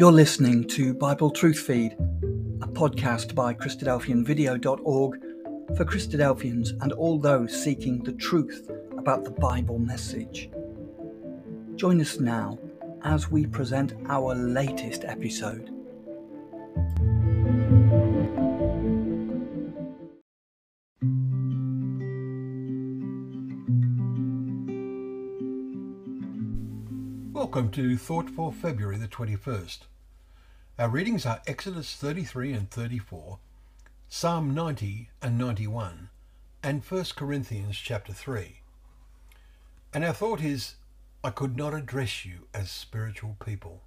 You're listening to Bible Truth Feed, a podcast by Christadelphianvideo.org for Christadelphians and all those seeking the truth about the Bible message. Join us now as we present our latest episode. Welcome to Thought for February the 21st. Our readings are Exodus 33 and 34, Psalm 90 and 91, and 1 Corinthians chapter 3. And our thought is, I could not address you as spiritual people.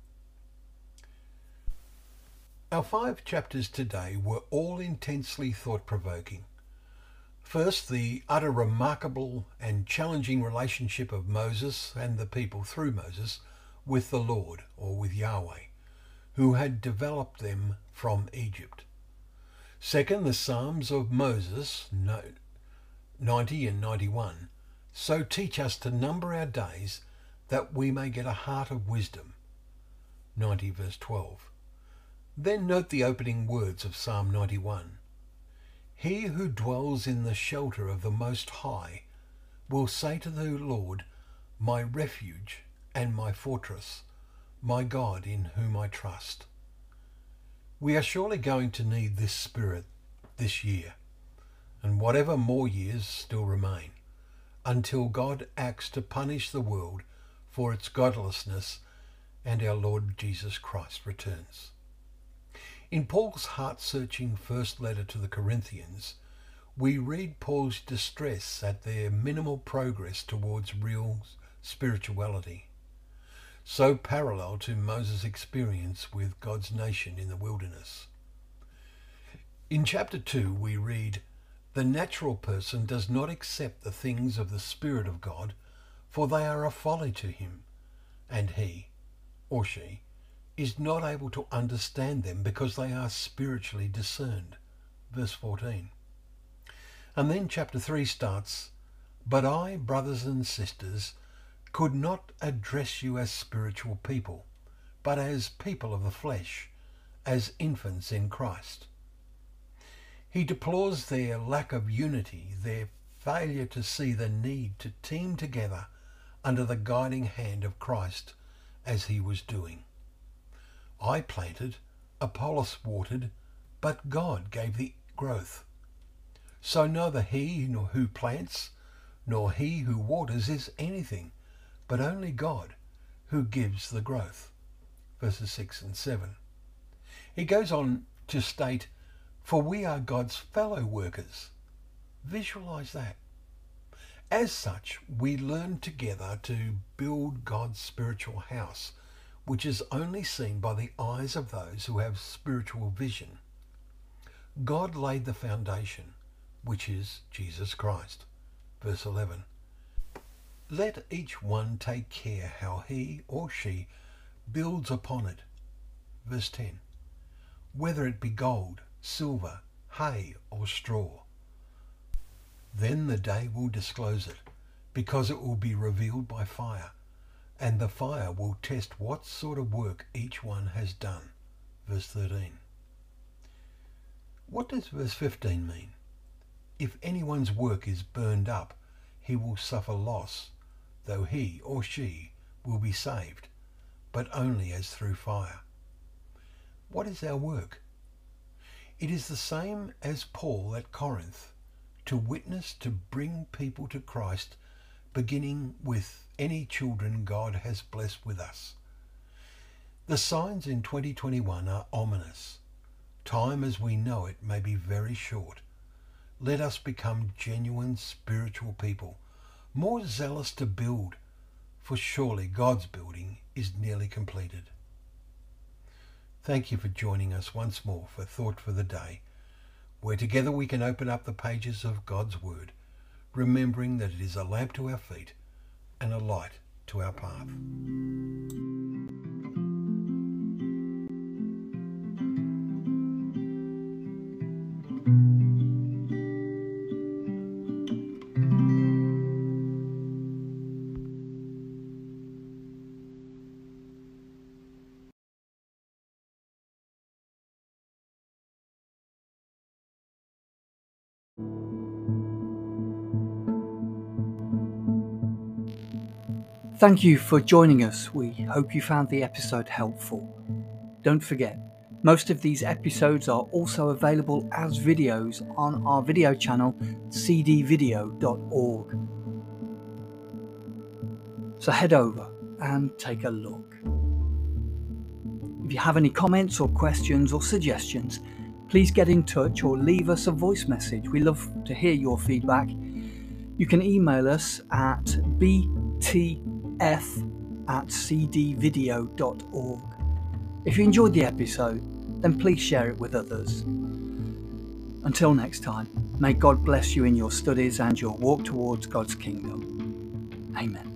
Our five chapters today were all intensely thought provoking. First, the utter remarkable and challenging relationship of Moses and the people through Moses with the Lord, or with Yahweh, who had developed them from Egypt. Second, the Psalms of Moses, 90 and 91, so teach us to number our days that we may get a heart of wisdom, 90 verse 12. Then note the opening words of Psalm 91. He who dwells in the shelter of the Most High will say to the Lord, My refuge and my fortress, my God in whom I trust. We are surely going to need this Spirit this year, and whatever more years still remain, until God acts to punish the world for its godlessness and our Lord Jesus Christ returns. In Paul's heart searching first letter to the Corinthians, we read Paul's distress at their minimal progress towards real spirituality, so parallel to Moses' experience with God's nation in the wilderness. In chapter 2, we read, The natural person does not accept the things of the Spirit of God, for they are a folly to him, and he, or she, is not able to understand them because they are spiritually discerned. Verse 14. And then chapter 3 starts, But I, brothers and sisters, could not address you as spiritual people, but as people of the flesh, as infants in Christ. He deplores their lack of unity, their failure to see the need to team together under the guiding hand of Christ as he was doing. I planted, Apollos watered, but God gave the growth. So neither he nor who plants nor he who waters is anything, but only God who gives the growth. Verses 6 and 7. He goes on to state, For we are God's fellow workers. Visualize that. As such, we learn together to build God's spiritual house which is only seen by the eyes of those who have spiritual vision. God laid the foundation, which is Jesus Christ. Verse 11. Let each one take care how he or she builds upon it. Verse 10. Whether it be gold, silver, hay, or straw. Then the day will disclose it, because it will be revealed by fire and the fire will test what sort of work each one has done. Verse 13. What does verse 15 mean? If anyone's work is burned up, he will suffer loss, though he or she will be saved, but only as through fire. What is our work? It is the same as Paul at Corinth, to witness to bring people to Christ beginning with any children God has blessed with us. The signs in 2021 are ominous. Time as we know it may be very short. Let us become genuine spiritual people, more zealous to build, for surely God's building is nearly completed. Thank you for joining us once more for Thought for the Day, where together we can open up the pages of God's Word remembering that it is a lamp to our feet and a light to our path. Thank you for joining us. We hope you found the episode helpful. Don't forget, most of these episodes are also available as videos on our video channel, cdvideo.org. So head over and take a look. If you have any comments or questions or suggestions, please get in touch or leave us a voice message. We love to hear your feedback. You can email us at btf at cdvideo.org. If you enjoyed the episode, then please share it with others. Until next time, may God bless you in your studies and your walk towards God's kingdom. Amen.